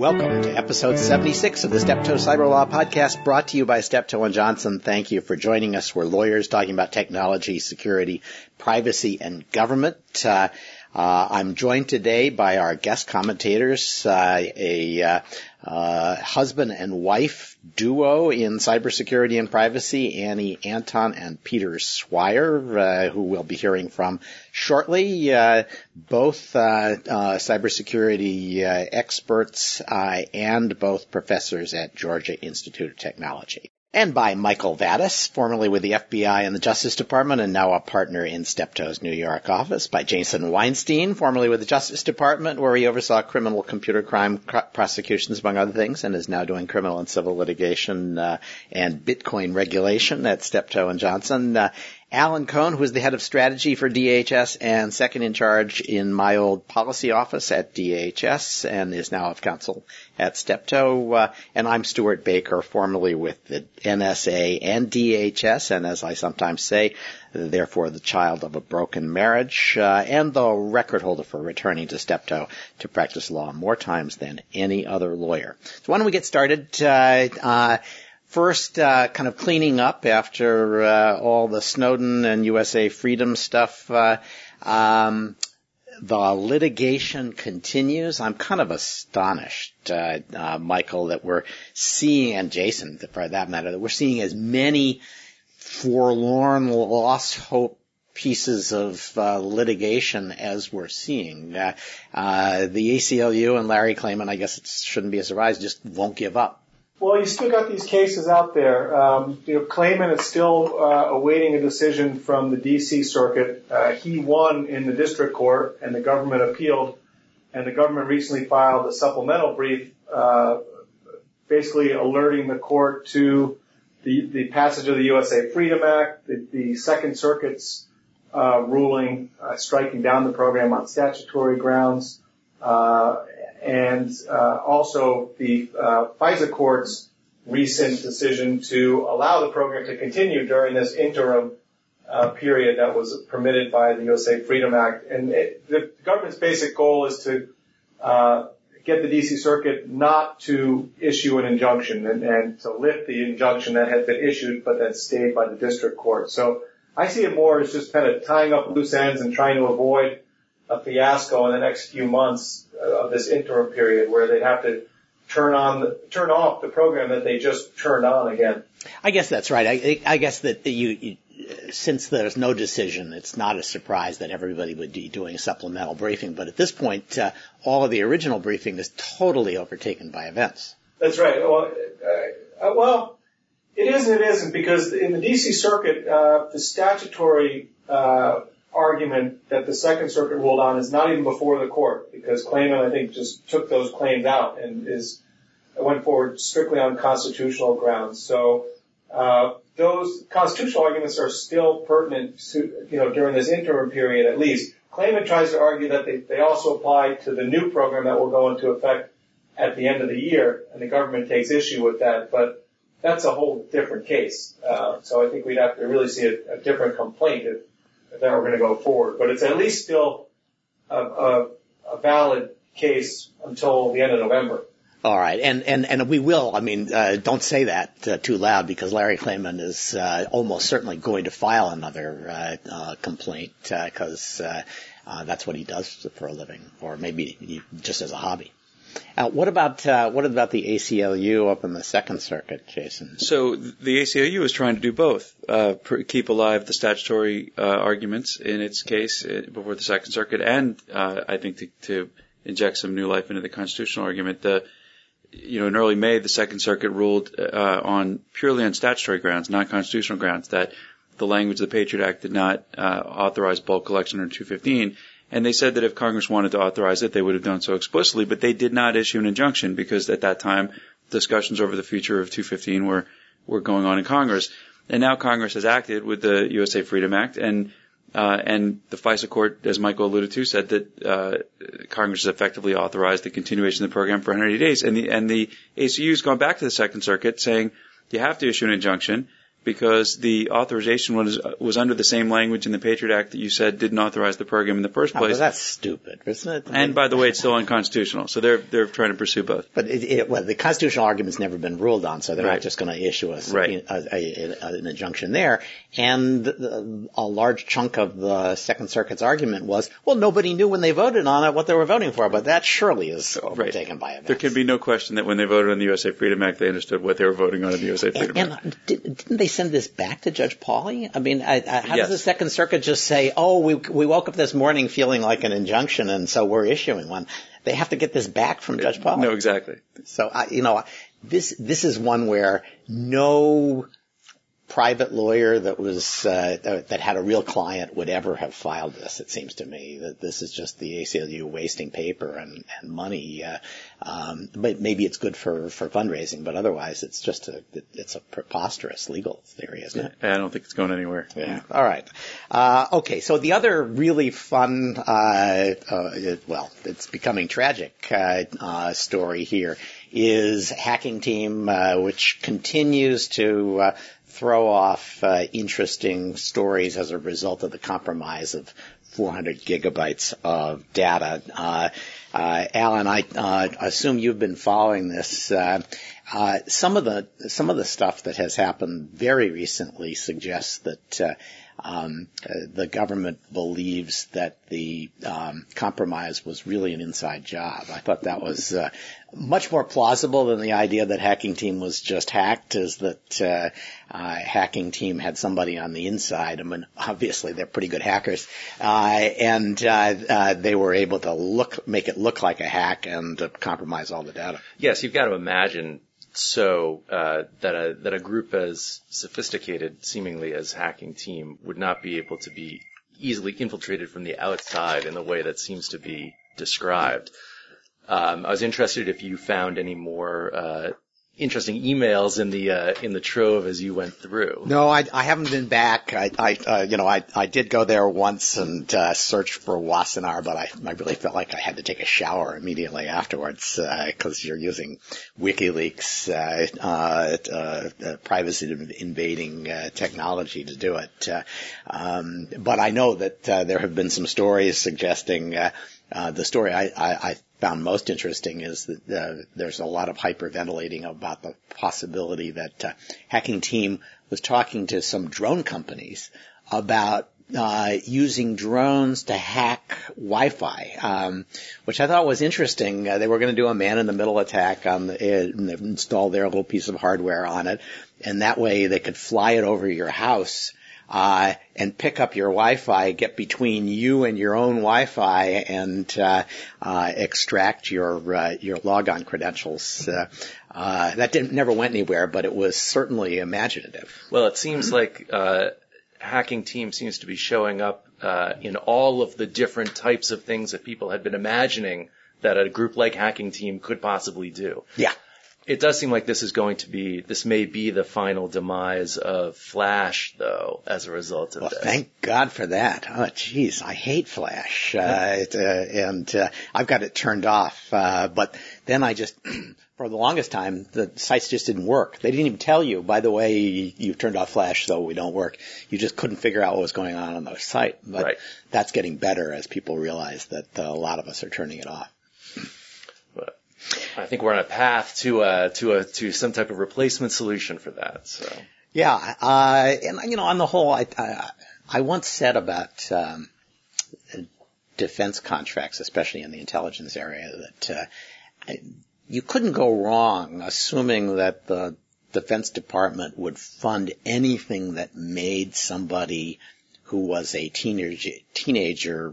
Welcome to episode 76 of the Steptoe Cyber Law Podcast brought to you by Steptoe and Johnson. Thank you for joining us. We're lawyers talking about technology, security, privacy, and government. Uh, uh, I'm joined today by our guest commentators, uh, a uh, uh, husband and wife duo in cybersecurity and privacy, Annie Antón and Peter Swire, uh, who we'll be hearing from shortly. Uh, both cybersecurity experts and both professors at Georgia Institute of Technology and by Michael Vatis, formerly with the FBI and the Justice Department and now a partner in Steptoe's New York office, by Jason Weinstein, formerly with the Justice Department, where he oversaw criminal computer crime prosecutions, among other things, and is now doing criminal and civil litigation uh, and Bitcoin regulation at Steptoe and Johnson. Uh, Alan Cohn, who is the head of strategy for DHS and second in charge in my old policy office at DHS and is now of counsel at Steptoe. Uh, and I'm Stewart Baker, formerly with the NSA and DHS, and as I sometimes say, therefore the child of a broken marriage, uh, and the record holder for returning to Steptoe to practice law more times than any other lawyer. So why don't we get started? Uh, uh First, uh, kind of cleaning up after uh, all the Snowden and USA Freedom stuff. Uh, um, the litigation continues. I'm kind of astonished, uh, uh, Michael, that we're seeing, and Jason, for that matter, that we're seeing as many forlorn, lost hope pieces of uh, litigation as we're seeing. Uh, uh, the ACLU and Larry Klayman, I guess it shouldn't be a surprise, just won't give up. Well, you still got these cases out there. Um, you know, Klayman is still uh, awaiting a decision from the D.C. Circuit. Uh, he won in the district court, and the government appealed. And the government recently filed a supplemental brief, uh, basically alerting the court to the, the passage of the USA Freedom Act, the, the Second Circuit's uh, ruling uh, striking down the program on statutory grounds, uh, and uh, also the uh, FISA court's recent decision to allow the program to continue during this interim uh, period that was permitted by the USA Freedom Act. And it, the government's basic goal is to uh, get the DC Circuit not to issue an injunction and, and, to lift the injunction that had been issued but that stayed by the district court. So I see it more as just kind of tying up loose ends and trying to avoid a fiasco in the next few months of this interim period where they'd have to turn on the, turn off the program that they just turned on again. I guess that's right. I, I guess that you, you, since there's no decision, it's not a surprise that everybody would be doing a supplemental briefing. But at this point, uh, all of the original briefing is totally overtaken by events. That's right. Well, uh, uh well, it is and it isn't because in the DC Circuit, uh, the statutory uh, argument that the Second Circuit ruled on is not even before the court because Klayman, I think, just took those claims out and is went forward strictly on constitutional grounds. So uh, those constitutional arguments are still pertinent you know, during this interim period at least. Klayman tries to argue that they, also apply to the new program that will go into effect at the end of the year, and the government takes issue with that. But that's a whole different case. Uh, so I think we'd have to really see a, a different complaint if that we're going to go forward. But it's at least still a, a, a valid case until the end of November. All right, and and and we will. I mean, uh, don't say that uh, too loud because Larry Klayman is uh, almost certainly going to file another uh, uh, complaint because uh, that's what he does for a living, or maybe just as a hobby. Uh, what about uh, what about the ACLU up in the Second Circuit, Jason? So the ACLU is trying to do both: uh, keep alive the statutory uh, arguments in its case uh, before the Second Circuit, and uh, I think to, to, inject some new life into the constitutional argument. The you know, in early May, the Second Circuit ruled on purely on statutory grounds, not constitutional grounds, that the language of the Patriot Act did not authorize bulk collection under 215 and they said that if Congress wanted to authorize it, they would have done so explicitly, but they did not issue an injunction because at that time discussions over the future of 215 were, were going on in Congress. And now Congress has acted with the USA Freedom Act and uh, and the FISA court, as Michael alluded to, said that uh, Congress has effectively authorized the continuation of the program for 180 days. And the and the ACLU has gone back to the Second Circuit saying you have to issue an injunction because the authorization was was under the same language in the Patriot Act that you said didn't authorize the program in the first Oh, place. well, that's stupid, isn't it? and by the way, it's still unconstitutional. So they're they're trying to pursue both. But it, it, well, the constitutional argument's never been ruled on, so they're Right. not just going to issue a, Right. a, a, a, an injunction there. And the, a large chunk of the Second Circuit's argument was, well, nobody knew when they voted on it what they were voting for, but that surely is overtaken by events. There can be no question that when they voted on the USA Freedom Act, they understood what they were voting on in the USA Freedom And, Act. and did, didn't they send this back to Judge Pauley? I mean, I, I, how Yes. does the Second Circuit just say, "Oh, we we woke up this morning feeling like an injunction, and so we're issuing one"? They have to get this back from Judge Pauley. No, exactly. So I, you know, this this is one where no private lawyer that was uh, that had a real client would ever have filed this. It seems to me that this is just the ACLU wasting paper and and money. Uh, um, but maybe it's good for for fundraising, but otherwise it's just a it's a preposterous legal theory, isn't it? I don't think it's going anywhere. Yeah. All right. Uh, okay. So the other really fun, uh, uh, it- well, it's becoming tragic uh, uh, story here is Hacking Team, uh, which continues to uh, throw off uh, interesting stories as a result of the compromise of 400 gigabytes of data. Uh, uh, Alan, I uh, assume you've been following this. Uh, uh, some of the some of the stuff that has happened very recently suggests that uh, um, uh, the government believes that the um, compromise was really an inside job. I thought that was uh, much more plausible than the idea that Hacking Team was just hacked. Is that uh, uh, Hacking Team had somebody on the inside? I mean, obviously they're pretty good hackers, uh, and uh, they were able to look make it look like a hack and compromise all the data. Yes, you've got to imagine so uh, that a that a group as sophisticated, seemingly as hacking team, would not be able to be easily infiltrated from the outside in the way that seems to be described. Um, I was interested if you found any more uh, interesting emails in the uh, in the trove as you went through. No, I, I haven't been back. I, I uh, you know, I, I did go there once and uh, search for Wassenaar, but I, I really felt like I had to take a shower immediately afterwards because you're using WikiLeaks uh, uh, uh, uh, privacy invading uh, technology to do it. Uh, um, but I know that uh, there have been some stories suggesting uh, uh, the story I, I found most interesting is that uh, there's a lot of hyperventilating about the possibility that uh, hacking team was talking to some drone companies about uh, using drones to hack Wi-Fi, um, which I thought was interesting. Uh, they were going to do a man-in-the-middle attack on the, uh, and install their little piece of hardware on it, and that way they could fly it over your house uh, and pick up your Wi-Fi, get between you and your own Wi-Fi, and uh, uh, extract your uh, your logon credentials. Uh, uh, that didn't never went anywhere, but it was certainly imaginative. Well, it seems like uh, hacking team seems to be showing up uh, in all of the different types of things that people had been imagining that a group like hacking team could possibly do. Yeah. It does seem like this is going to be, this may be the final demise of Flash, though, as a result of Well, this. thank God for that. Oh, jeez, I hate Flash, uh, it, uh, and uh, I've got it turned off. Uh, but then I just, for the longest time, the sites just didn't work. They didn't even tell you, by the way, you've turned off Flash, so we don't work. You just couldn't figure out what was going on on the site. But Right. that's getting better as people realize that uh, a lot of us are turning it off. I think we're on a path to uh, to a to some type of replacement solution for that. So Yeah, uh, and you know, on the whole, I I, I once said about um, defense contracts, especially in the intelligence area, that uh, you couldn't go wrong assuming that the Defense Department would fund anything that made somebody who was a teenager teenager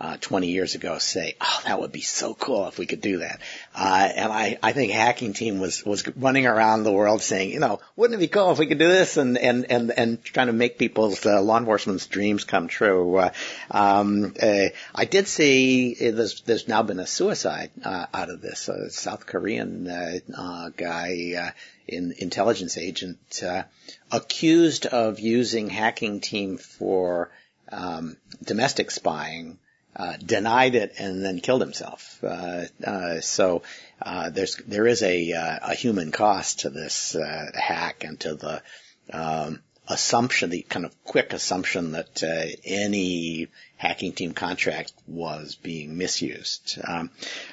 uh, uh, 20 years ago say, "Oh, that would be so cool if we could do that." Uh, and I, I think Hacking Team was was running around the world saying, you know, wouldn't it be cool if we could do this, and and and and trying to make people's uh, law enforcement's dreams come true. Uh, um, uh, I did see uh, there's there's now been a suicide uh, out of this. A South Korean uh, uh, guy. Uh, in intelligence agent uh, accused of using hacking team for um, domestic spying uh, denied it and then killed himself. Uh, uh, so uh, there's there is a uh, a human cost to this hack and to the um, assumption, the kind of quick assumption that any hacking team contract was being misused. Um,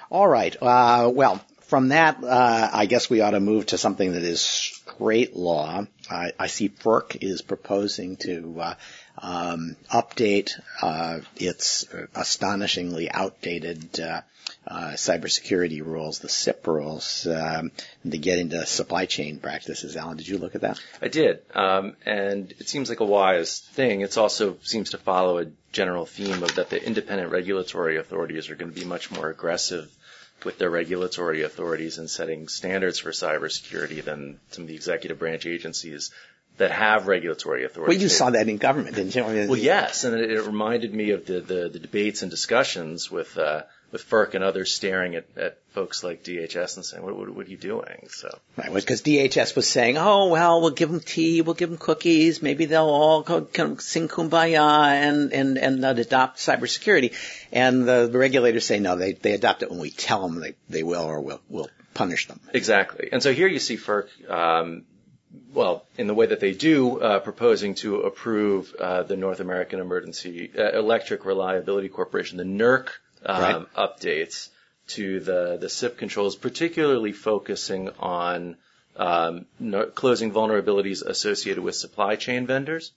all right. Uh, well, from that, uh, I guess we ought to move to something that is straight law. I, I see FERC is proposing to uh, um, update uh, its astonishingly outdated uh, uh, cybersecurity rules, the CIP rules, um, to get into supply chain practices. Alan, did you look at that? I did, um, and it seems like a wise thing. It also seems to follow a general theme of that the independent regulatory authorities are going to be much more aggressive with their regulatory authorities in setting standards for cybersecurity than some of the executive branch agencies that have regulatory authority. Well, you saw that in government, didn't you? well, yes, and it, it reminded me of the, the, the debates and discussions with uh, with FERC and others staring at, at folks like DHS and saying, what, what, what are you doing? So right, because DHS was saying, oh well, we'll give them tea, we'll give them cookies, maybe they'll all go, sing kumbaya and and and adopt cybersecurity, and the, the regulators say no, they they adopt it when we tell them they they will or we'll we'll punish them. Exactly, and so here you see FERC. Um, well, in the way that they do, uh, proposing to approve uh, the North American Emergency uh, Electric Reliability Corporation, the NERC um, right. updates to the the CIP controls, particularly focusing on um, no, closing vulnerabilities associated with supply chain vendors,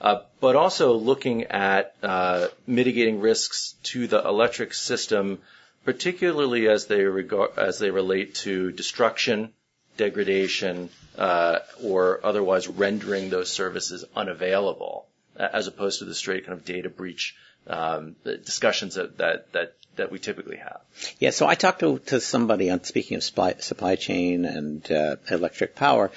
uh, but also looking at uh, mitigating risks to the electric system, particularly as they regard as they relate to destruction, degradation, or otherwise rendering those services unavailable, as opposed to the straight kind of data breach um, discussions that, that that that we typically have. Yeah, so I talked to, to somebody on speaking of supply, supply chain and uh, electric power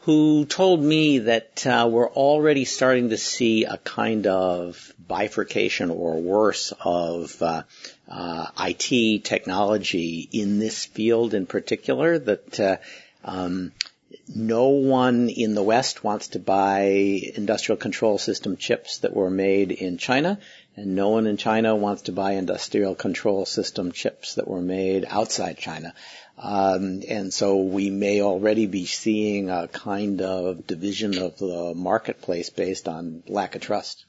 who told me that uh, we're already starting to see a kind of bifurcation or worse of uh, uh, IT technology in this field in particular. That uh, um, no one in the West wants to buy industrial control system chips that were made in China, and no one in China wants to buy industrial control system chips that were made outside China. Um, and so we may already be seeing a kind of division of the marketplace based on lack of trust.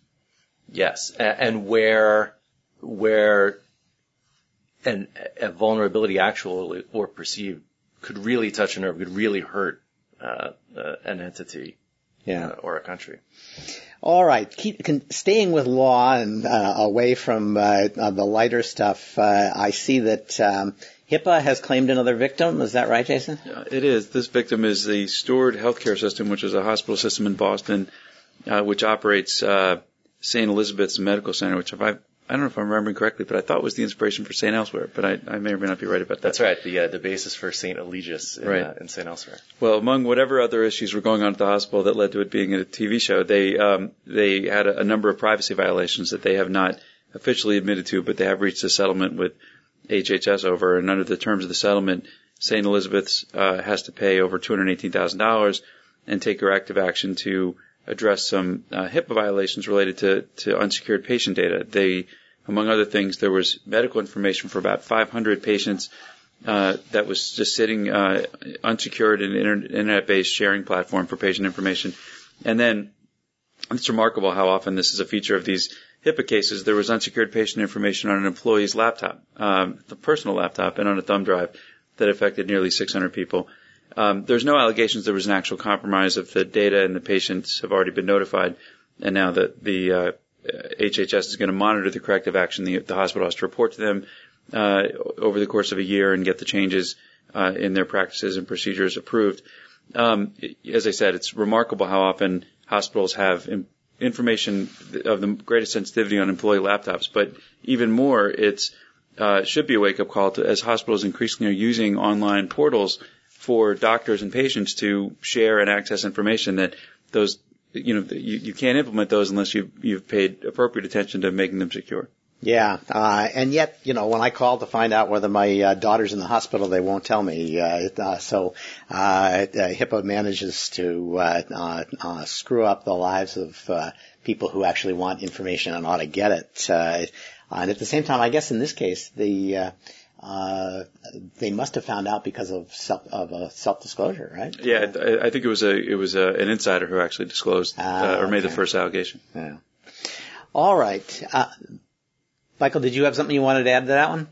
Yes, and where where an, a vulnerability, actual or perceived, could really touch a nerve, could really hurt uh, uh, an entity yeah. Uh, or a country. All right, keep can, staying with law and uh, away from uh, uh, the lighter stuff. Uh, I see that um, HIPAA has claimed another victim. Is that right, Jason? Yeah, it is. This victim is the Steward Healthcare System, which is a hospital system in Boston, uh, which operates uh, St. Elizabeth's Medical Center, which if I I don't know if I'm remembering correctly, but I thought was the inspiration for St. Elsewhere, but I, I may or may not be right about that. That's right. The uh, the basis for St. Eligius in, right. uh, in St. Elsewhere. Well, among whatever other issues were going on at the hospital that led to it being a TV show, they um, they had a, a number of privacy violations that they have not officially admitted to, but they have reached a settlement with HHS over, and under the terms of the settlement, St. Elizabeth's uh, has to pay over $218,000 and take corrective action to address some uh, HIPAA violations related to, to unsecured patient data. They, among other things, there was medical information for about 500 patients uh, that was just sitting uh, unsecured in an internet-based sharing platform for patient information. And then it's remarkable how often this is a feature of these HIPAA cases. There was unsecured patient information on an employee's laptop, um, the personal laptop, and on a thumb drive that affected nearly 600 people. Um, there's no allegations there was an actual compromise of the data, and the patients have already been notified. And now that the uh, HHS is going to monitor the corrective action, the, the, hospital has to report to them uh, over the course of a year and get the changes uh, in their practices and procedures approved. Um, as I said, it's remarkable how often hospitals have information of the greatest sensitivity on employee laptops, but even more, it's uh, should be a wake up call to as hospitals increasingly are using online portals for doctors and patients to share and access information that those, you know, you, you can't implement those unless you've, you've paid appropriate attention to making them secure. Yeah, uh, and yet, you know, when I call to find out whether my uh, daughter's in the hospital, they won't tell me. Uh, uh, so, uh, uh, HIPAA manages to uh, uh, screw up the lives of uh, people who actually want information and ought to get it. Uh, and at the same time, I guess in this case, the uh, uh, they must have found out because of self of a self disclosure, right? Yeah, I, I think it was a it was a, an insider who actually disclosed Ah, uh, or made the first allegation. Yeah. All right, uh, Michael, did you have something you wanted to add to that one?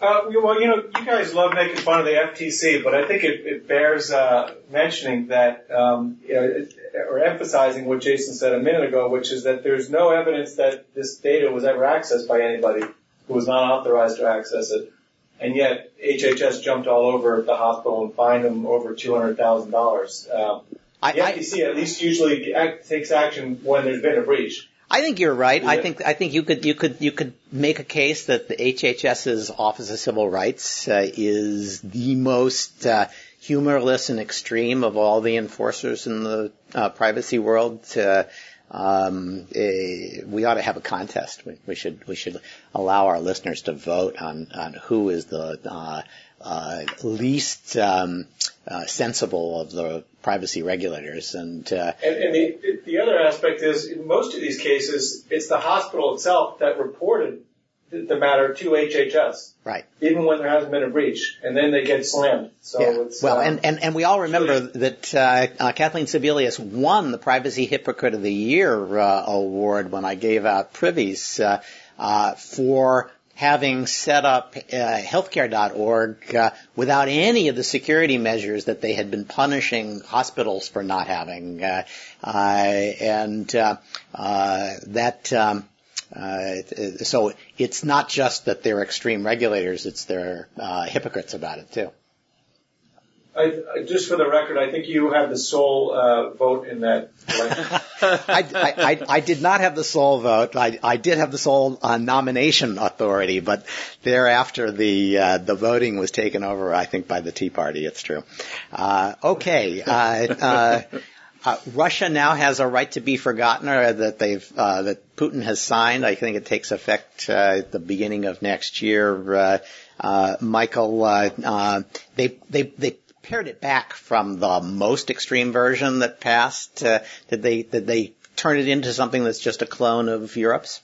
Uh, well, you know, you guys love making fun of the FTC, but I think it, it bears uh, mentioning that, um, you know, or emphasizing what Jason said a minute ago, which is that there's no evidence that this data was ever accessed by anybody who was not authorized to access it, and yet HHS jumped all over the hospital and fined them over two hundred thousand dollars. Um, I, the I, FTC at least usually act, takes action when there's been a breach. I think you're right. I think I think you could you could you could make a case that the HHS's Office of Civil Rights uh, is the most uh, humorless and extreme of all the enforcers in the uh, privacy world. Uh, um, eh, we ought to have a contest. We, we should we should allow our listeners to vote on on who is the uh, uh, least um, uh, sensible of the privacy regulators and. Uh, And, and the, the other aspect is, in most of these cases, it's the hospital itself that reported the, matter to HHS, Right. even when there hasn't been a breach, and then they get slammed. So yeah. it's well, uh, and, and, and we all remember that uh, uh, Kathleen Sebelius won the Privacy Hypocrite of the Year uh, award when I gave out privies uh, uh, for having set up uh, healthcare.org uh, without any of the security measures that they had been punishing hospitals for not having. Uh, uh, and uh, uh, that um, uh, so it's not just that they're extreme regulators; it's they're uh, hypocrites about it too. I, just for the record, I think you had the sole uh, vote in that. election. I, I, I, I did not have the sole vote. I, I did have the sole uh, nomination authority, but thereafter the uh, the voting was taken over, I think, by the Tea Party. It's true. Uh, okay. Uh, Russia now has a right to be forgotten, or that they've uh, that Putin has signed. I think it takes effect uh, at the beginning of next year. Uh, uh, Michael, uh, they they they pared it back from the most extreme version that passed. Did they did they turn it into something that's just a clone of Europe's?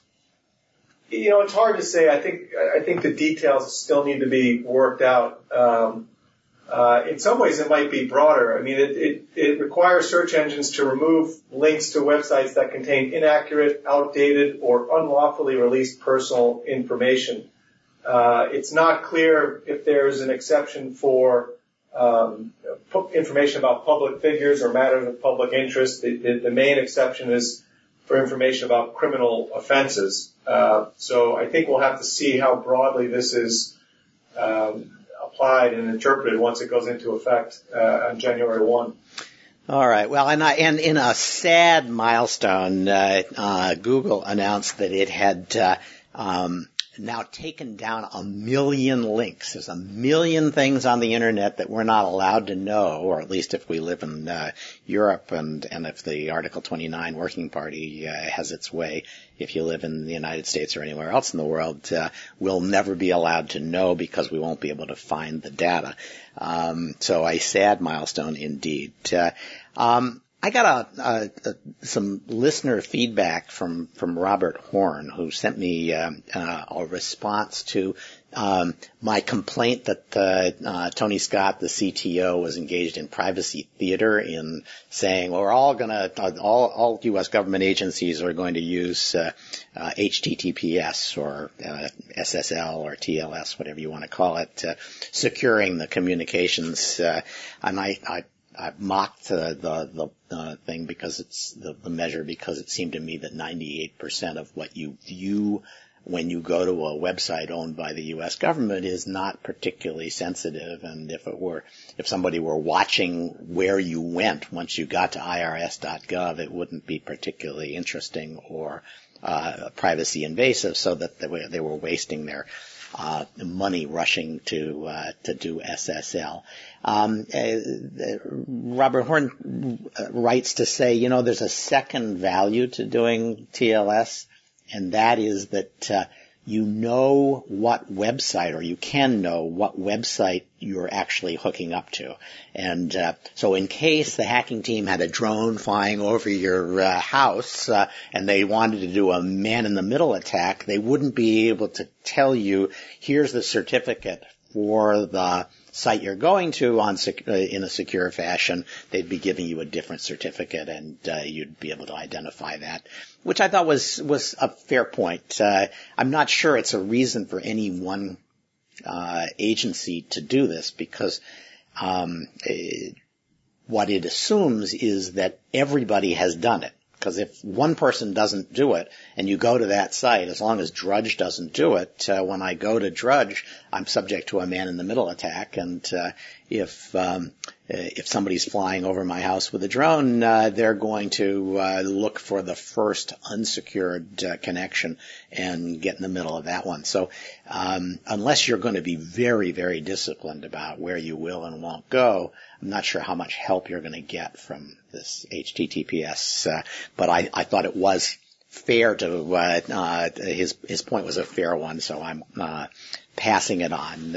you know, it's hard to say. I think I think the details still need to be worked out. Um, uh, in some ways, it might be broader. I mean, it, it, it requires search engines to remove links to websites that contain inaccurate, outdated, or unlawfully released personal information. Uh, it's not clear if there's an exception for um, information about public figures or matters of public interest. The, the, the main exception is for information about criminal offenses. Uh, so I think we'll have to see how broadly this is um, applied and interpreted once it goes into effect uh, on January 1. All right. Well, and I, and in a sad milestone, uh, uh, Google announced that it had uh, um, now taken down a million links. There's a million things on the internet that we're not allowed to know, or at least if we live in uh, Europe and and if the Article 29 Working Party uh, has its way. If you live in the United States or anywhere else in the world, uh, we'll never be allowed to know because we won't be able to find the data. Um, so a sad milestone indeed. Uh, um, I got a, a, a, some listener feedback from from Robert Horn, who sent me um, uh, a response to um, my complaint that uh, uh, Tony Scott, the CTO, was engaged in privacy theater in saying, well, we're all going to, all, all U.S. government agencies are going to use uh, uh, HTTPS or uh, SSL or TLS, whatever you want to call it, uh, securing the communications. Uh, and I, I I mocked uh, the the uh, thing because it's the, the measure because it seemed to me that 98% of what you view when you go to a website owned by the U.S. government is not particularly sensitive. And if it were, if somebody were watching where you went once you got to IRS.gov, it wouldn't be particularly interesting or uh, privacy invasive, so that they were, they were wasting their uh, money rushing to uh, to do SSL. Um, uh, Robert Horn writes to say, you know, there's a second value to doing TLS, and that is that uh, you know what website or you can know what website you're actually hooking up to. And uh, so in case the hacking team had a drone flying over your uh, house uh, and they wanted to do a man in the middle attack, they wouldn't be able to tell you, here's the certificate for the site you're going to on sec- uh, in a secure fashion, they'd be giving you a different certificate, and uh, you'd be able to identify that, which I thought was was a fair point. Uh, I'm not sure it's a reason for any one uh, agency to do this because um, it, what it assumes is that everybody has done it. Because if one person doesn't do it and you go to that site, as long as Drudge doesn't do it, uh, when I go to Drudge, I'm subject to a man in the middle attack. And uh, if um, if somebody's flying over my house with a drone, uh, they're going to uh, look for the first unsecured uh, connection and get in the middle of that one. So um, unless you're going to be very, very disciplined about where you will and won't go, I'm not sure how much help you're going to get from this HTTPS. Uh, but I, I thought it was fair to uh, uh, his his point was a fair one, so I'm uh, passing it on.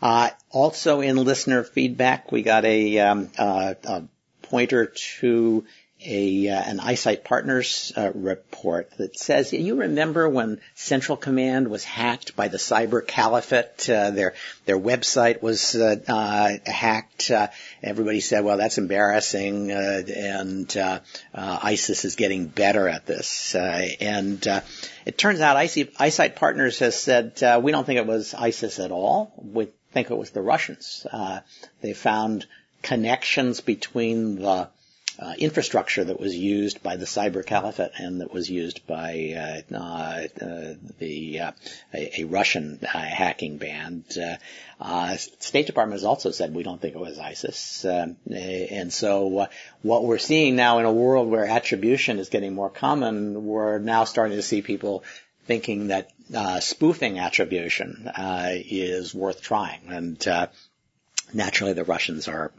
Uh, also, in listener feedback, we got a, um, uh, a pointer to a uh, an iSight Partners uh, report that says you remember when Central Command was hacked by the cyber caliphate. Uh, their their website was uh, hacked. Everybody said, "Well, that's embarrassing," and ISIS is getting better at this. and it turns out iSight Partners has said we don't think it was ISIS at all. We think it was the Russians. they found connections between the uh, infrastructure that was used by the cyber caliphate and that was used by uh, uh, uh the uh, a, a, Russian uh, hacking band. State Department has also said we don't think it was ISIS, and so what we're seeing now in a world where attribution is getting more common, we're now starting to see people thinking that spoofing attribution is worth trying, and naturally the Russians are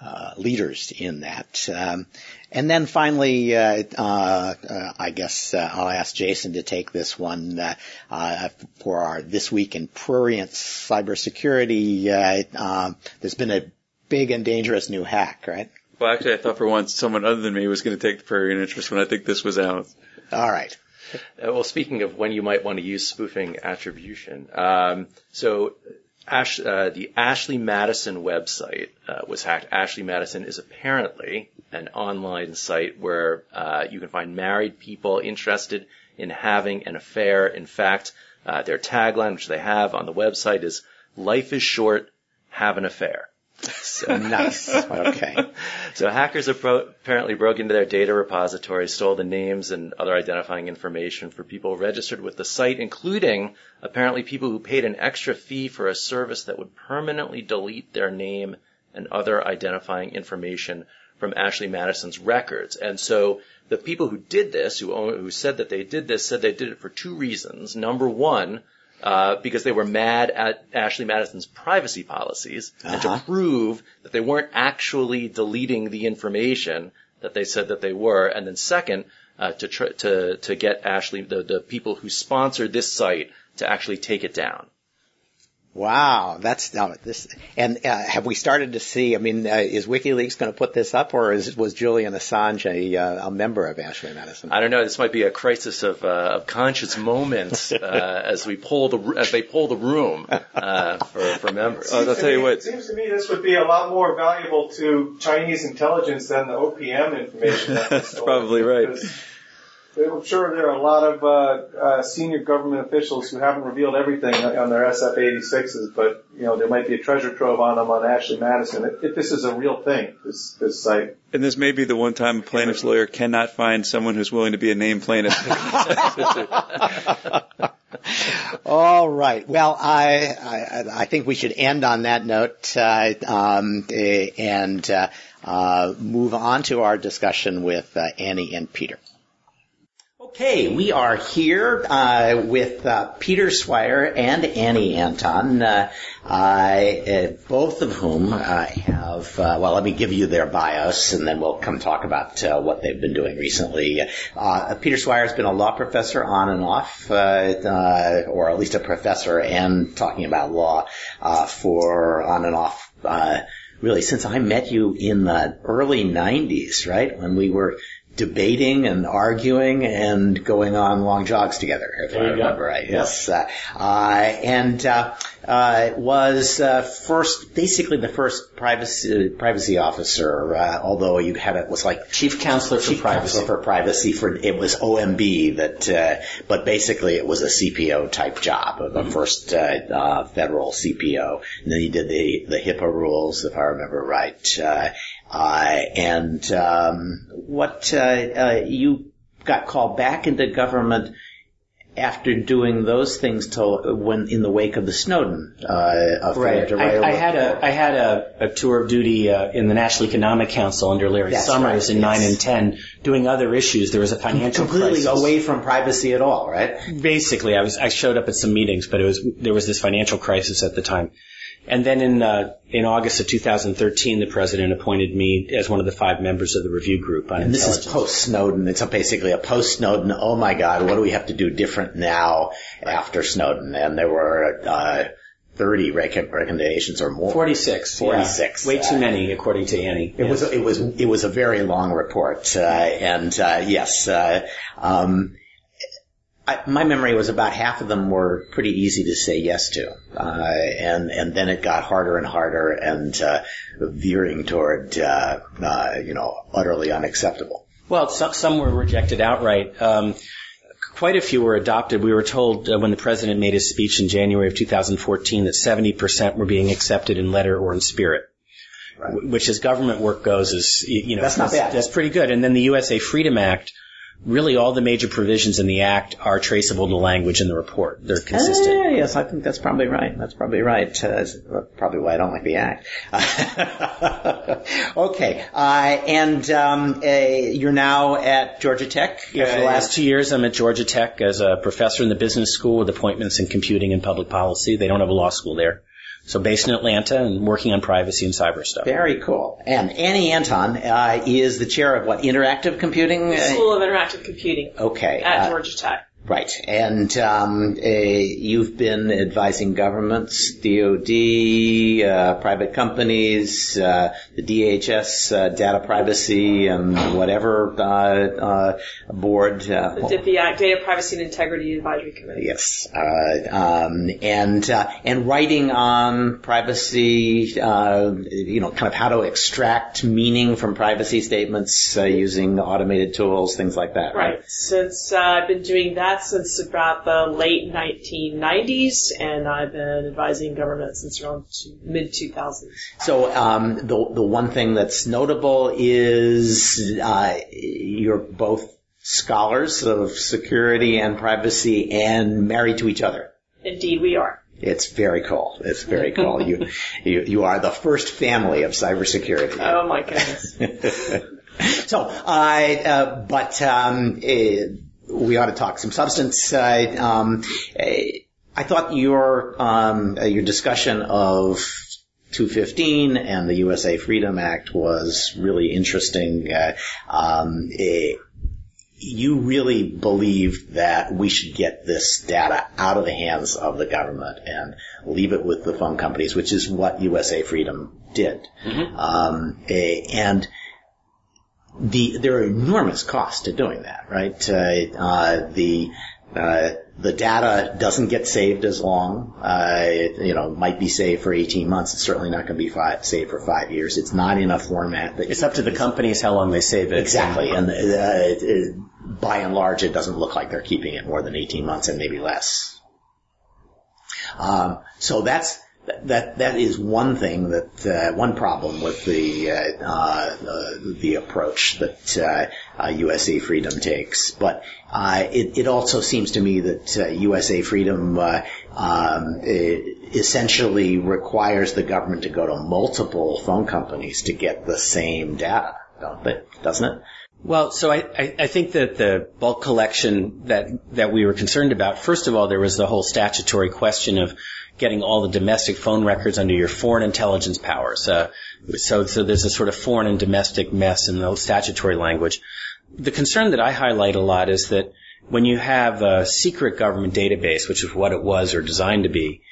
uh, leaders in that. Um, and then finally, uh, uh, uh I guess uh, I'll ask Jason to take this one uh, for our this week in prurient cybersecurity. Um, there's been a big and dangerous new hack, right? Well, actually, I thought for once someone other than me was going to take the prurient interest when I think this was out. All right. well, speaking of when you might want to use spoofing attribution, um, so Ash, uh, the Ashley Madison website uh, was hacked. Ashley Madison is apparently an online site where uh, you can find married people interested in having an affair. In fact, uh, their tagline, which they have on the website, is "Life is short, have an affair." So, nice. Okay. so hackers apparently broke into their data repository, stole the names and other identifying information for people registered with the site, including apparently people who paid an extra fee for a service that would permanently delete their name and other identifying information from Ashley Madison's records. And so the people who did this, who, who said that they did this, said they did it for two reasons. Number one, uh, because they were mad at Ashley Madison's privacy policies uh-huh. and to uh-huh. prove that they weren't actually deleting the information that they said that they were. And then second, uh, to, tr- to, to get Ashley, the, the people who sponsored this site to actually take it down. Wow, that's now this. And uh, have we started to see? I mean, uh, is WikiLeaks going to put this up, or is, was Julian Assange a, uh, a, member of Ashley Madison? I don't know. This might be a crisis of, uh, of conscious moments uh, as we pull the as they pull the room uh, for, for members. I'll tell you what. It seems to me this would be a lot more valuable to Chinese intelligence than the OPM information. That's probably right. Because, I'm sure there are a lot of uh, uh, senior government officials who haven't revealed everything on their SF-86s, but you know there might be a treasure trove on them on Ashley Madison. If, if this is a real thing, this this site. And this may be the one time a plaintiff's lawyer cannot find someone who's willing to be a named plaintiff. All right. Well, I, I, I think we should end on that note uh, um, and uh, uh, move on to our discussion with uh, Annie and Peter. Okay, we are here uh, with uh, Peter Swire and Annie Antón, uh, uh both of whom uh, have. Uh, well, let me give you their bios, and then we'll come talk about what they've been doing recently. Peter Swire has been a law professor on and off, or at least a professor, and talking about law for on and off. really, since I met you in the early '90s, right when we were debating and arguing and going on long jogs together, if there I remember go. right. Yes. Uh, uh, and uh, uh, was uh, first, basically the first privacy privacy officer. Uh, although you had it was like chief counselor chief for privacy. Counselor for privacy for it was OMB that, uh, but basically it was a CPO type job, the mm-hmm. first uh, uh, federal CPO. And then he did the the HIPAA rules, if I remember right. And um, what you got called back into government after doing those things till when in the wake of the Snowden uh, right. I, I, had a I had a, a tour of duty uh, in the National Economic Council under Larry That's Summers right. in yes. nine and ten, doing other issues. There was a financial completely crisis. away from privacy at all, right? Basically, I was I showed up at some meetings, but it was there was this financial crisis at the time. And then in uh, in August of 2013, the president appointed me as one of the five members of the review group on and this is post Snowden. It's a, basically a post Snowden. Oh my God, what do we have to do different now after Snowden? And there were. Uh, 30 recommendations or more. 46. 46. Yeah. Way too many, according to Annie. It yes. was, it was, it was a very long report. Uh, and, uh, yes, uh, um, I, my memory was about half of them were pretty easy to say yes to, uh, and and then it got harder and harder and uh, veering toward uh, uh you know utterly unacceptable. Well, some, some were rejected outright. Um, quite a few were adopted. We were told uh, when the president made his speech in January of 2014 that 70% were being accepted in letter or in spirit. Right. Which, as government work goes, is you know that's not bad. That's pretty good. And then the USA Freedom Act really all the major provisions in the Act are traceable to language in the report. They're consistent. Uh, yes, I think that's probably right. That's probably right. Uh, probably why I don't like the Act. okay, uh, and um, uh, you're now at Georgia Tech? Yeah, for the last two years, I'm at Georgia Tech as a professor in the business school with appointments in computing and public policy. They don't have a law school there. So based in Atlanta and working on privacy and cyber stuff. Very cool. And Annie Anton uh, is the chair of what, interactive computing? School of Interactive Computing. Okay. At uh, Georgia Tech. Right. And um, uh, you've been advising governments, DOD, uh, private companies, uh, the DHS, uh, data privacy, and whatever uh, uh, board. the DPI, Data Privacy and Integrity Advisory Committee. Yes. Um, and and writing on privacy, you know, kind of how to extract meaning from privacy statements using automated tools, things like that. Right. right? Since I've been doing that since about the late 1990s, and I've been advising government since around mid 2000s. So um, the the one thing that's notable is uh, you're both scholars of security and privacy, and married to each other. Indeed, we are. It's very cool. It's very cool. you, you, you are the first family of cybersecurity. Oh my goodness. so, uh, uh, but um, uh, we ought to talk some substance. Uh, um, I thought your um, uh, your discussion of 215 and the USA Freedom Act was really interesting. Uh, um, it, you really believe that we should get this data out of the hands of the government and leave it with the phone companies, which is what USA Freedom did. Mm-hmm. Um, and the there are enormous costs to doing that, right? Uh, uh, the uh, the data doesn't get saved as long. Uh, it, you know, might be saved for 18 months. It's certainly not going to be five, saved for five years. It's not in a format that it's up to the companies how long they save it. Exactly, and uh, by and large, it doesn't look like they're keeping it more than 18 months and maybe less. Um, so that's that that is one thing that uh, one problem with the uh, uh, the approach that USA uh, Freedom takes, but uh, it, it, also seems to me that USA uh, Freedom um, essentially requires the government to go to multiple phone companies to get the same data, don't? Doesn't it? Well, so I, I, I think that the bulk collection that, that we were concerned about, first of all, there was the whole statutory question of getting all the domestic phone records under your foreign intelligence powers. Uh, so, so there's a sort of foreign and domestic mess in the statutory language. The concern that I highlight a lot is that when you have a secret government database, which is what it was or designed to be,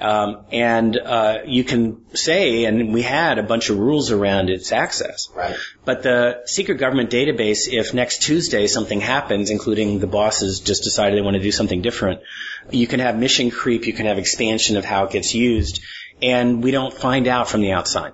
um, and uh, you can say, and we had a bunch of rules around its access. Right. But the secret government database, if next Tuesday something happens, including the bosses just decided they want to do something different, you can have mission creep, you can have expansion of how it gets used, and we don't find out from the outside.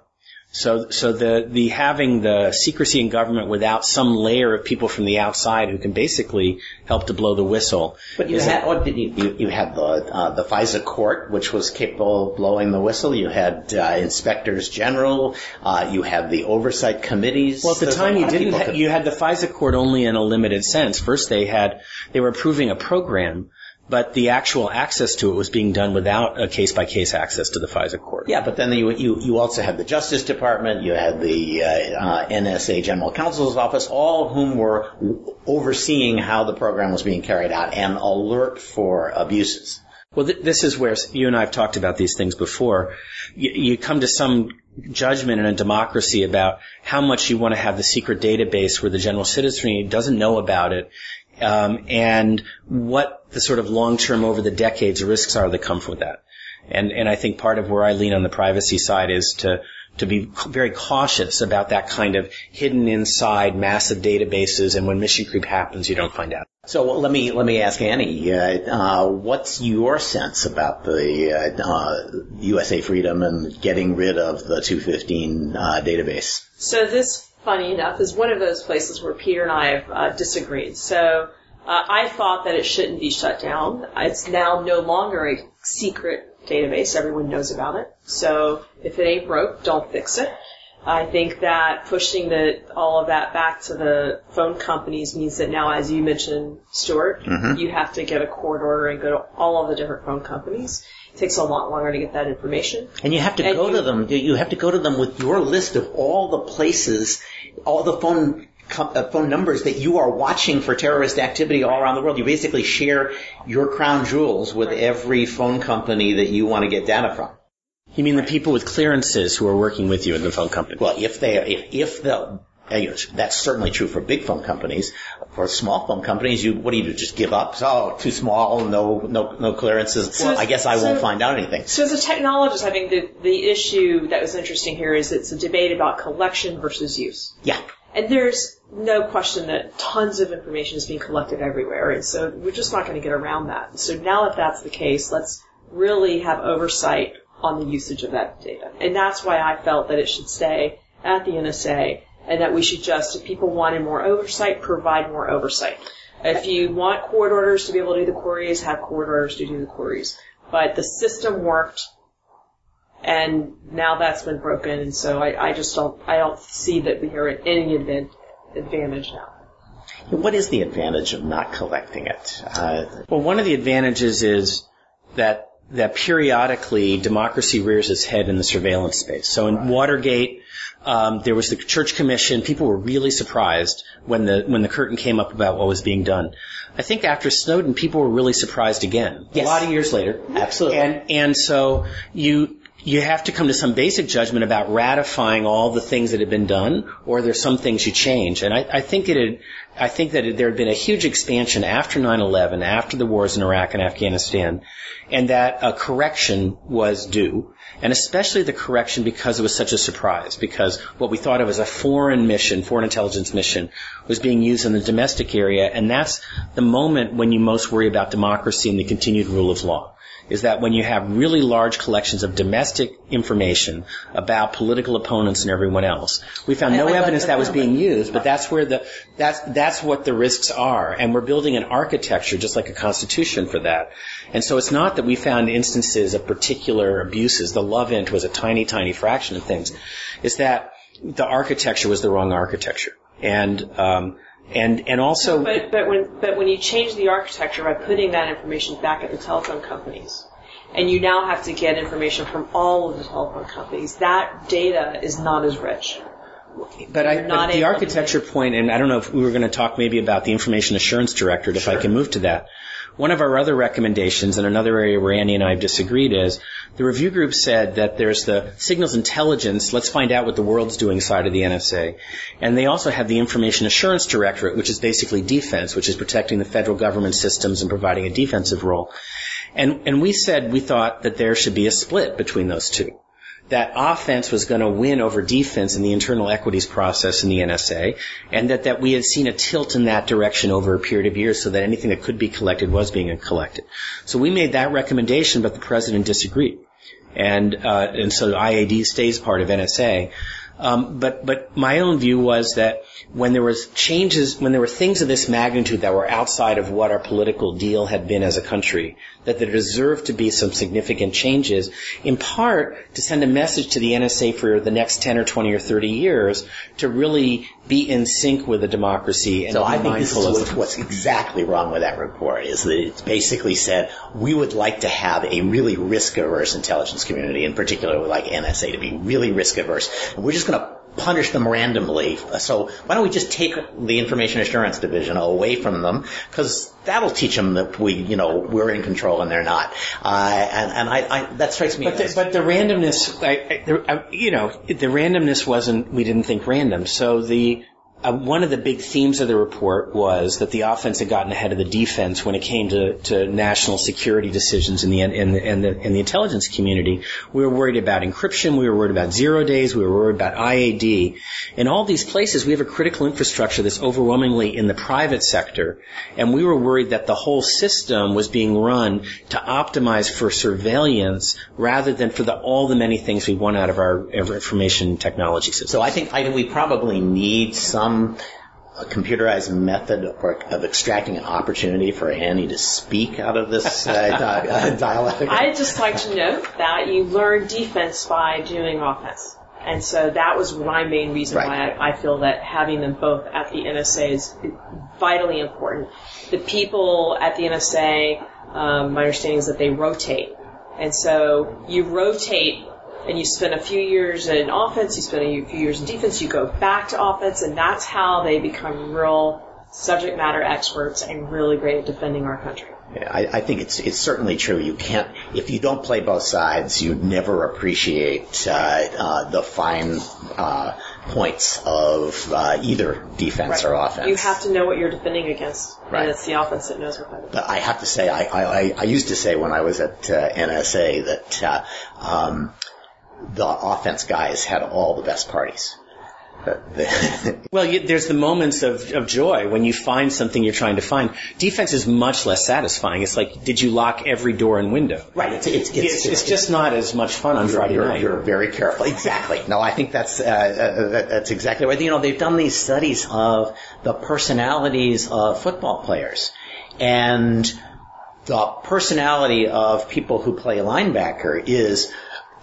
So, so the, the having the secrecy in government without some layer of people from the outside who can basically help to blow the whistle. But you had, what did you, you, you had the, uh, the FISA court, which was capable of blowing the whistle. You had, uh, inspectors general. Uh, you had the oversight committees. Well, at the There's time you didn't, ha- could- you had the FISA court only in a limited sense. First they had, they were approving a program, but the actual access to it was being done without a case by case access to the FISA court. Yeah, but then you, you, you also had the Justice Department, you had the uh, uh, NSA General Counsel's Office, all of whom were overseeing how the program was being carried out and alert for abuses. Well, th- this is where you and I have talked about these things before. You, you come to some judgment in a democracy about how much you want to have the secret database where the general citizenry doesn't know about it, um, and what the sort of long-term over the decades risks are that come with that. And, and I think part of where I lean on the privacy side is to to be very cautious about that kind of hidden inside massive databases, and when mission creep happens, you don't find out. So well, let me let me ask Annie, uh, uh, what's your sense about the uh, uh, USA Freedom and getting rid of the 215 uh, database? So this, funny enough, is one of those places where Peter and I have uh, disagreed. So uh, I thought that it shouldn't be shut down. It's now no longer a secret database. Everyone knows about it. So if it ain't broke, don't fix it. I think that pushing the all of that back to the phone companies means that now, as you mentioned, Stewart, you have to get a court order and go to all of the different phone companies. It takes a lot longer to get that information. And you have to And go you- to them. You have to go to them with your list of all the places, all the phone co- uh, phone numbers that you are watching for terrorist activity all around the world. You basically share your crown jewels with every phone company that you want to get data from. You mean the people with clearances who are working with you in the phone company? Well, if they, if, if the, you know, that's certainly true for big phone companies. For small phone companies, you, what do you do? Just give up? Oh, too small, no, no, no clearances. So- I guess I won't find out anything. So as a technologist, I think the, the issue that was interesting here is it's a debate about collection versus use. Yeah. And there's no question that tons of information is being collected everywhere, and so we're just not going to get around that. So now if that's the case, let's really have oversight on the usage of that data. And that's why I felt that it should stay at the NSA and that we should just, if people wanted more oversight, provide more oversight. If you want court orders to be able to do the queries, have court orders to do the queries. But the system worked and now that's been broken, and so I, I just don't, I don't see that we are at any advan- advantage now. What is the advantage of not collecting it? Uh, Well, one of the advantages is that that periodically democracy rears its head in the surveillance space. So in Watergate, um, there was the Church Commission. People were really surprised when the when the curtain came up about what was being done. I think after Snowden, people were really surprised again. Yes. A lot of years later, Absolutely. And and so you you have to come to some basic judgment about ratifying all the things that have been done, or there's some things you change. And I, I think it had, I think that there had been a huge expansion after 9/11, after the wars in Iraq and Afghanistan, and that a correction was due. And especially the correction because it was such a surprise, because what we thought of as a foreign mission, foreign intelligence mission, was being used in the domestic area, and that's the moment when you most worry about democracy and the continued rule of law is that when you have really large collections of domestic information about political opponents and everyone else, we found no evidence that was being used, but that's where the, that's, that's what the risks are. And we're building an architecture, just like a constitution for that. And so it's not that we found instances of particular abuses. The love int was a tiny, tiny fraction of things. It's that the architecture was the wrong architecture. And, um, and, and also, But, but when, but when you change the architecture by putting that information back at the telephone companies, and you now have to get information from all of the telephone companies, that data is not as rich. But, I, but the architecture point, and I don't know if we were going to talk maybe about the Information Assurance Directorate, if I can move to that. One of our other recommendations, and another area where Annie and I have disagreed, is the review group said that there's the signals intelligence, let's find out what the world's doing side of the NSA. And they also have the Information Assurance Directorate, which is basically defense, which is protecting the federal government systems and providing a defensive role. And, and we said we thought that there should be a split between those two that offense was going to win over defense in the internal equities process in the NSA, and that, that we had seen a tilt in that direction over a period of years so that anything that could be collected was being collected. So we made that recommendation, but the president disagreed. And, uh, and so IAD stays part of NSA. Um, but, but my own view was that when there was changes, when there were things of this magnitude that were outside of what our political deal had been as a country, that there deserved to be some significant changes, in part to send a message to the NSA for the next 10 or 20 or 30 years to really be in sync with the democracy and So I think this is mindful what's, of what's exactly wrong with that report is that it basically said we would like to have a really risk averse intelligence community, in particular with like NSA to be really risk averse. We're just going to punish them randomly. So why don't we just take the information assurance division away from them? Because that'll teach them that we, you know, we're in control and they're not. Uh, and and I, I, that strikes me But the, but the randomness, I, I, I- you know, the randomness wasn't, we didn't think random. So the, uh, one of the big themes of the report was that the offense had gotten ahead of the defense when it came to, to national security decisions in the, in the, in the, in the intelligence community. We were worried about encryption, we were worried about zero days, we were worried about IAD. In all these places, we have a critical infrastructure that's overwhelmingly in the private sector, and we were worried that the whole system was being run to optimize for surveillance rather than for the, all the many things we want out of our information technology system. So I think I, we probably need some uh, computerized method or, of extracting an opportunity for Annie to speak out of this uh, di- uh, dialogue. I'd just like to note that you learn defense by doing offense. And so that was my main reason Right. why I, I feel that having them both at the NSA is vitally important. The people at the NSA, um, my understanding is that they rotate. And so you rotate and you spend a few years in offense, you spend a few years in defense, you go back to offense, and that's how they become real subject matter experts and really great at defending our country. Yeah, I, I think it's it's certainly true. You can't if you don't play both sides, you never appreciate uh, uh, the fine uh, points of uh, either defense or offense. You have to know what you're defending against, Right. and it's the offense that knows what that is. But I have to say, I, I, I- I used to say when I was at uh, NSA that uh, um, the offense guys had all the best parties. Well, you, there's the moments of, of joy when you find something you're trying to find. Defense is much less satisfying. It's like, did you lock every door and window? right, it's, it's, it's, It's, it's just not as much fun on you're, Friday you're, night. you're very careful. Exactly. No, I think that's uh, uh, that's exactly right. You know, they've done these studies of the personalities of football players, and the personality of people who play linebacker is.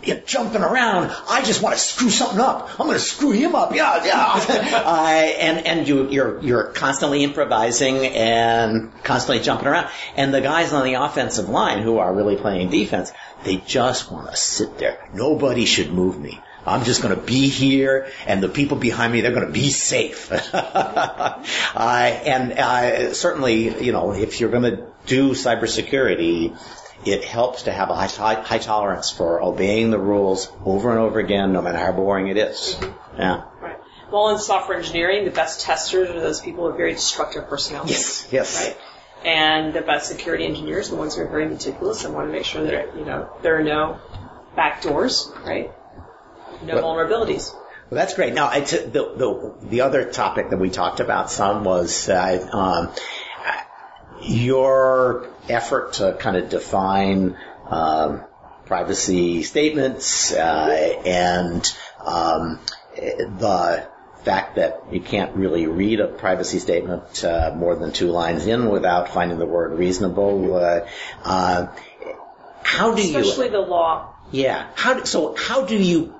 You know, jumping around, I just want to screw something up. I'm going to screw him up. Yeah, yeah. uh, and and you, you're you're constantly improvising and constantly jumping around. And the guys on the offensive line who are really playing defense, they just want to sit there. Nobody should move me. I'm just going to be here, and the people behind me, they're going to be safe. uh, and uh, certainly, you know, if you're going to do cybersecurity, it helps to have a high, high, high tolerance for obeying the rules over and over again, no matter how boring it is. Yeah. Right. Well, in software engineering, the best testers are those people with very destructive personalities. Yes. Yes. Right. And the best security engineers, are the ones who are very meticulous and want to make sure that you know there are no back doors, right? No Well- vulnerabilities. Well, that's great. Now, it's, the, the the other topic that we talked about some was uh, um, your effort to kind of define um, privacy statements uh, and um, the fact that you can't really read a privacy statement uh, more than two lines in without finding the word reasonable. Uh, uh, how do you? Especially the law. Yeah. How do, so how do you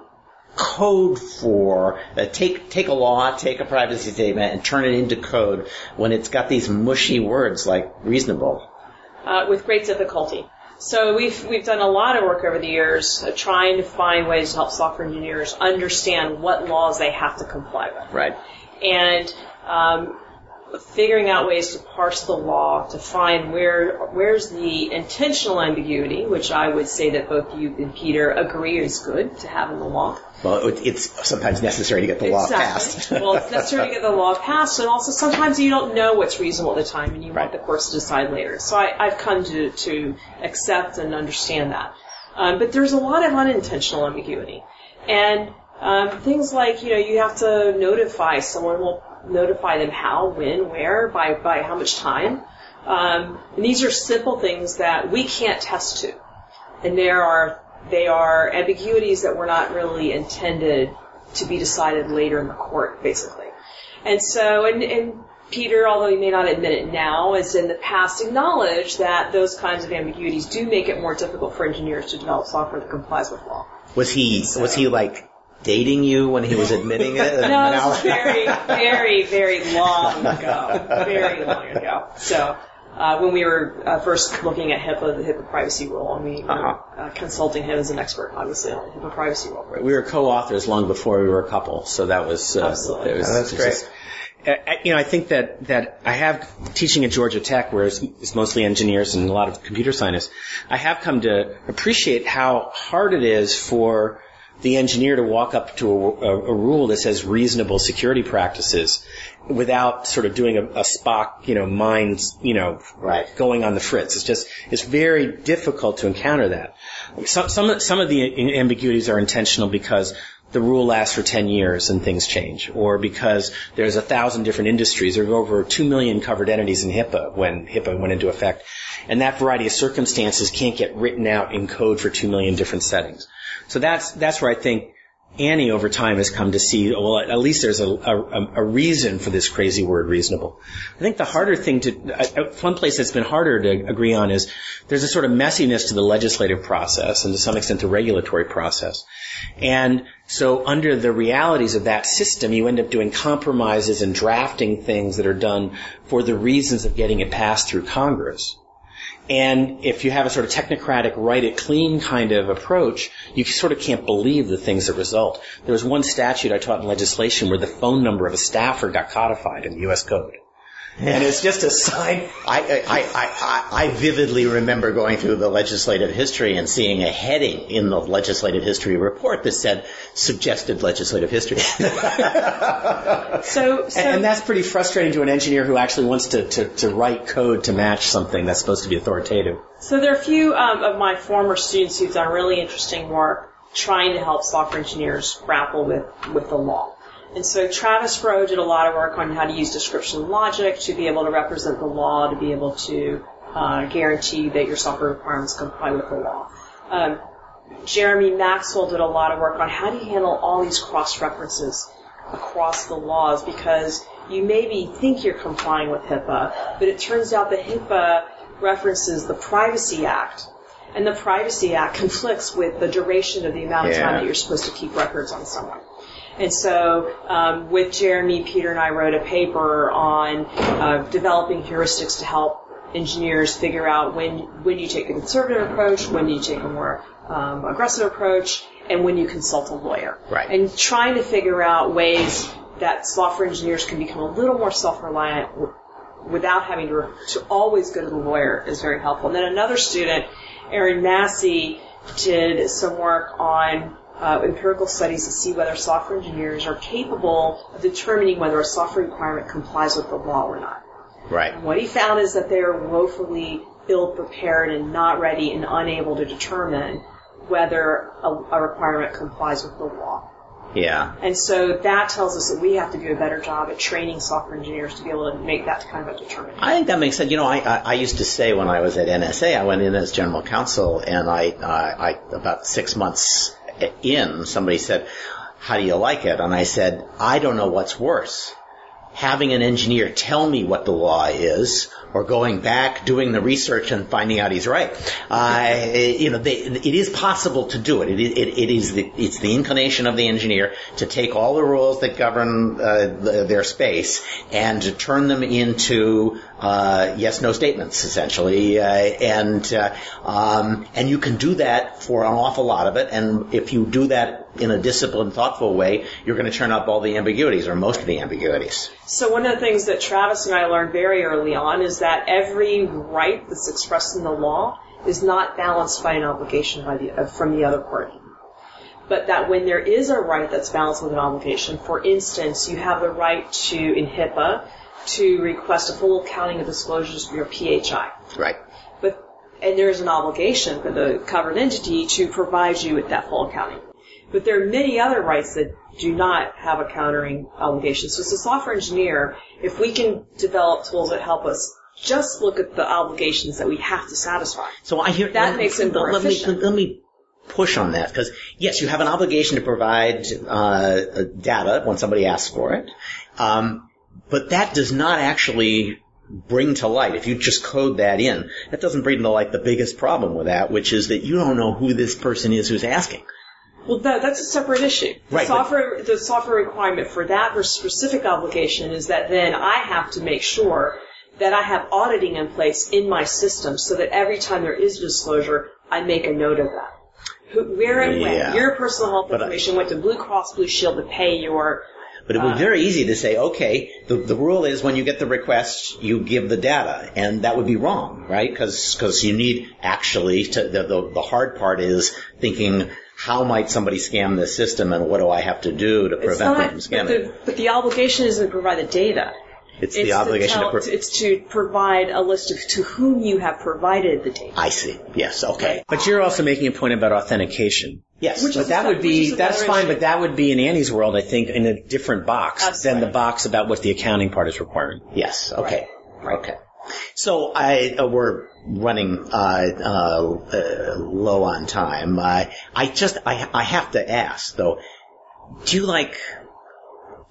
code for uh, take take a law, take a privacy statement, and turn it into code when it's got these mushy words like reasonable? uh, with great difficulty. So we've we've done a lot of work over the years uh, trying to find ways to help software engineers understand what laws they have to comply with. Right. And um, figuring out ways to parse the law to find where where's the intentional ambiguity, which I would say that both you and Peter agree is good to have in the law. Well, it- it's sometimes necessary to get the law passed. well, it's necessary to get the law passed, and also sometimes you don't know what's reasonable at the time, and you Right. want the courts to decide later. So I, I've come to to accept and understand that. Um, but there's a lot of unintentional ambiguity, and um, things like you know you have to notify someone. Will notify them how, when, where, by by how much time. Um, and these are simple things that we can't test to, and there are they are ambiguities that were not really intended to be decided later in the court, basically. And so, and, and Peter, although he may not admit it now, has in the past acknowledged that those kinds of ambiguities do make it more difficult for engineers to develop software that complies with law. Was he was he like dating you when he was admitting it? No, this is very, very, very long ago. Very long ago. So, uh, when we were uh, first looking at HIPAA, the HIPAA privacy rule, and we were Uh-huh. uh, consulting him as an expert, obviously, on the HIPAA privacy rule. We were co-authors long before we were a couple, so that was uh, Absolutely. it was- Oh, that's it was just- Uh, you know, I think that that I have teaching at Georgia Tech, where it's, it's mostly engineers and a lot of computer scientists. I have come to appreciate how hard it is for the engineer to walk up to a, a, a rule that says reasonable security practices without sort of doing a, a Spock, you know, mind, you know, Right. going on the fritz. It's just, it's very difficult to encounter that. Some, some, of- some of the ambiguities are intentional because the rule lasts for 10 years and things change, or because there's a thousand different industries. There are over 2 million covered entities in HIPAA when HIPAA went into effect. And that variety of circumstances can't get written out in code for 2 million different settings. So that's, that's where I think Annie over time has come to see, well, at least there's a, a, a reason for this crazy word reasonable. I think the harder thing to, uh, one place that's been harder to agree on is there's a sort of messiness to the legislative process and to some extent the regulatory process. And so under the realities of that system, you end up doing compromises and drafting things that are done for the reasons of getting it passed through Congress. And if you have a sort of technocratic, write it clean kind of approach, you sort of can't believe the things that result. There was one statute I taught in legislation where the phone number of a staffer got codified in the U.S. Code. And it's just a sign. I, I, I, I, I vividly remember going through the legislative history and seeing a heading in the legislative history report that said suggested legislative history. So, so And, and that's pretty frustrating to an engineer who actually wants to, to, to write code to match something that's supposed to be authoritative. So there are a few um, of my former students who've done really interesting work trying to help software engineers grapple with, with the law. And so Travis Breaux did a lot of work on how to use description logic to be able to represent the law, to be able to uh, guarantee that your software requirements comply with the law. Um, Jeremy Maxwell did a lot of work on how do you handle all these cross references across the laws because you maybe think you're complying with HIPAA, but it turns out that HIPAA references the Privacy Act. And the Privacy Act conflicts with the duration of the amount of Yeah. time that you're supposed to keep records on someone. And so, um, with Jeremy, Peter, and I wrote a paper on uh, developing heuristics to help engineers figure out when when you take a conservative approach, when you take a more um, aggressive approach, and when you consult a lawyer. Right. And trying to figure out ways that software engineers can become a little more self-reliant w- without having to, to always go to the lawyer is very helpful. And then another student, Aaron Massey, did some work on uh, empirical studies to see whether software engineers are capable of determining whether a software requirement complies with the law or not. right. What he found is that they are woefully ill prepared and not ready and unable to determine whether a, a requirement complies with the law. Yeah. And so that tells us that we have to do a better job at training software engineers to be able to make that kind of a determination. I think that makes sense. You know, I, I, I used to say when I was at NSA, I went in as general counsel, and I, I, I about six months in, somebody said, "How do you like it?" And I said, "I don't know what's worse." Having an engineer tell me what the law is, or going back, doing the research and finding out he's right. Uh, you know, they, it is possible to do it. It, it, it is the, it's the inclination of the engineer to take all the rules that govern uh, the, their space and to turn them into uh, yes/no statements, essentially. Uh, and uh, um, and you can do that for an awful lot of it. And if you do that in a disciplined, thoughtful way, you're going to turn up all the ambiguities or most of the ambiguities. So one of the things that Travis and I learned very early on is that every right that's expressed in the law is not balanced by an obligation by the, uh, from the other party. But that when there is a right that's balanced with an obligation, for instance, you have the right to, in HIPAA, to request a full accounting of disclosures for your PHI. Right. But, and there's an obligation for the covered entity to provide you with that full accounting. But there are many other rights that do not have a countering obligation. So as a software engineer, if we can develop tools that help us just look at the obligations that we have to satisfy. So I hear That makes it more let me, efficient. let me push on that because yes, you have an obligation to provide uh, data when somebody asks for it, um, but that does not actually bring to light. If you just code that in, that doesn't bring to light the biggest problem with that, which is that you don't know who this person is who's asking. Well, that, that's a separate issue. The Right, but- software, the software requirement for that or specific obligation is that then I have to make sure that I have auditing in place in my system so that every time there is a disclosure, I make a note of that. Who, where and Yeah. when your personal health But I- information went to Blue Cross Blue Shield to pay your But it would uh, be very easy to say, okay, the, the rule is when you get the request, you give the data, and that would be wrong, right? Because you need actually to the, the the hard part is thinking how might somebody scam this system, and what do I have to do to It's prevent them not, from but scamming? the, but the obligation isn't to provide the data. It's It's the obligation to, to. Pro- it's to provide a list of to whom you have provided the data. I see. Yes. Okay. But you're also making a point about authentication. Yes. Which But is that a- would be, that's fine, issue. but that would be in Annie's world, I think, in a different box than the box about what the accounting part is requiring. Yes. Okay. Okay. So I uh, we're running uh, uh, uh, low on time. Uh, I just I I have to ask though. Do you like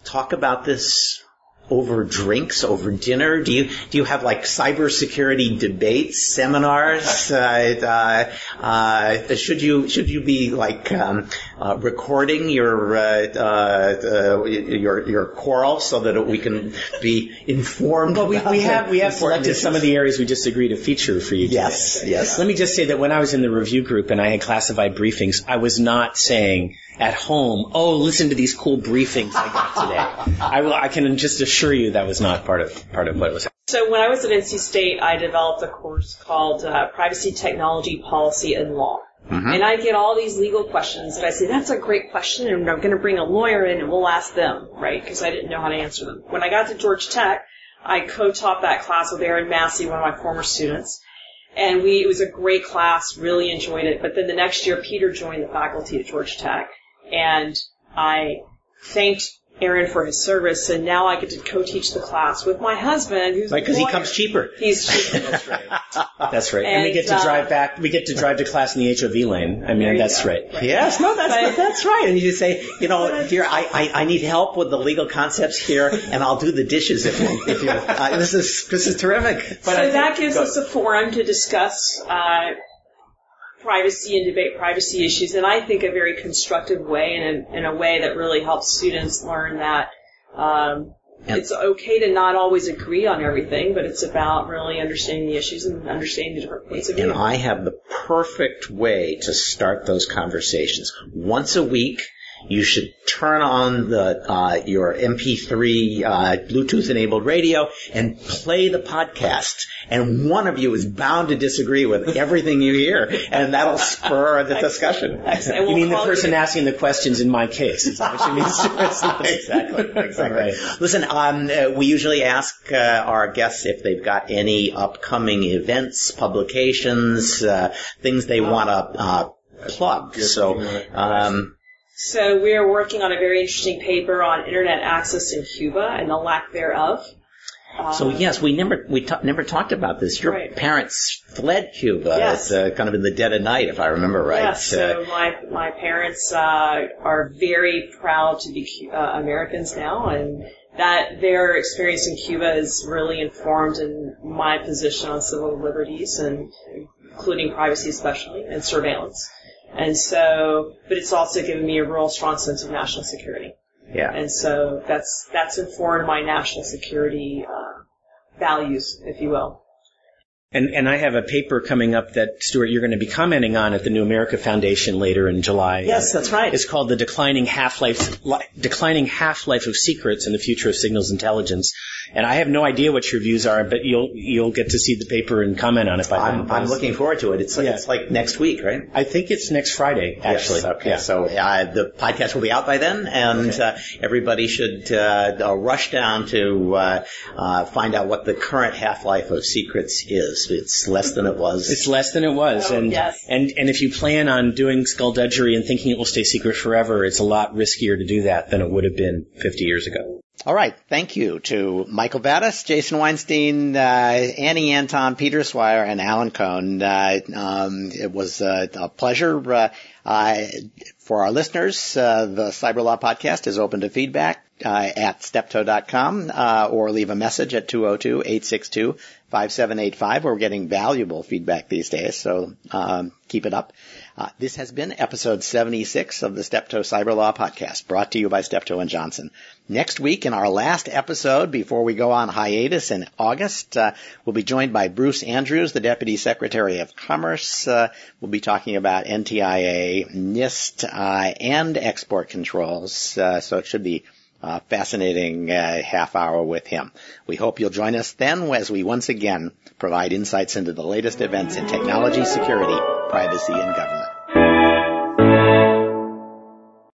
talk about this over drinks, over dinner? Do you do you have like cybersecurity debates, seminars? Uh, uh, uh, should you should you be like um, uh, recording your uh, uh, uh, your your quarrel so that we can be informed? Well, we, about we have we have important selected some of the areas we disagree to feature for you. today. Yes, yes. Let me just say that when I was in the review group and I had classified briefings, I was not saying at home, "Oh, listen to these cool briefings I got today." I will. I can just assure you that was not part of part of what was. So when I was at NC State, I developed a course called uh, Privacy Technology Policy and Law. Mm-hmm. And I get all these legal questions, and I say, that's a great question, and I'm going to bring a lawyer in and we'll ask them, right? Because I didn't know how to answer them. When I got to Georgia Tech, I co-taught that class with Aaron Massey, one of my former students. And we, it was a great class, really enjoyed it. But then the next year, Peter joined the faculty at Georgia Tech, and I thanked Aaron for his service, and now I get to co-teach the class with my husband, who's because he comes cheaper. He's That's right. That's right. And, we get to uh, drive back. We get to drive to class in the HOV lane. I mean, that's go. right. Yes, no, that's But- that's right. And you just say, you know, dear, I, I, I need help with the legal concepts here, and I'll do the dishes if you. If you uh, this is this is terrific. so that gives us a forum to discuss uh, privacy and debate privacy issues, and I think a very constructive way, and in, in a way that really helps students learn that um, And- it's okay to not always agree on everything, but it's about really understanding the issues and understanding the different points of view. And I have the perfect way to start those conversations. Once a week, you should turn on the uh, your MP3 uh, Bluetooth-enabled radio and play the podcast. And one of you is bound to disagree with everything you hear, and that'll spur the discussion. Excellent. You mean the person you- asking the questions in my case? Is that what you mean? exactly, exactly. Right. Listen, um, uh, we usually ask uh, our guests if they've got any upcoming events, publications, uh, things they want to uh, plug. So, um, So we are working on a very interesting paper on internet access in Cuba and the lack thereof. So yes, we never we ta- never talked about this. Your Right. parents fled Cuba, Yes. uh, kind of in the dead of night, if I remember right. Yes, so Uh, my my parents uh, are very proud to be uh, Americans now, and that their experience in Cuba is really informed in my position on civil liberties and including privacy especially and surveillance. And so, but it's also given me a real strong sense of national security. Yeah. And so that's, that's informed my national security, uh, values, if you will. And, and I have a paper coming up that, Stewart, you're going to be commenting on at the New America Foundation later in July. Yes, that's right. It's called The Declining Half-Life, li- Declining Half-Life of Secrets and the Future of Signals Intelligence. And I have no idea what your views are, but you'll, you'll get to see the paper and comment on it by then. I'm, I'm looking forward to it. It's, Yeah. it's like next week, right? I think it's next Friday, actually. Yes, okay. Yeah. So uh, the podcast will be out by then, and Okay. uh, everybody should uh, uh, rush down to uh, uh, find out what the current half-life of secrets is. It's less than it was. It's less than it was, Oh, and yes. and and if you plan on doing skullduggery and thinking it will stay secret forever, it's a lot riskier to do that than it would have been 50 years ago. All right. Thank you to Michael Vatis, Jason Weinstein, uh, Annie Antón, Peter Swire, and Alan Cohn. Uh, um, it was uh, a pleasure. Uh, uh, for our listeners, uh, the Cyber Law Podcast is open to feedback uh, at steptoe.com uh, or leave a message at 202-862-5785. We're getting valuable feedback these days, so um, keep it up. Uh, this has been episode 76 of the Steptoe Cyber Law Podcast, brought to you by Steptoe and Johnson. Next week, in our last episode before we go on hiatus in August, uh, we'll be joined by Bruce Andrews, the Deputy Secretary of Commerce. Uh, we'll be talking about NTIA, NIST, uh, and export controls. Uh, so it should be uh, fascinating uh, half hour with him. We hope you'll join us then as we once again provide insights into the latest events in technology, security, privacy, and government.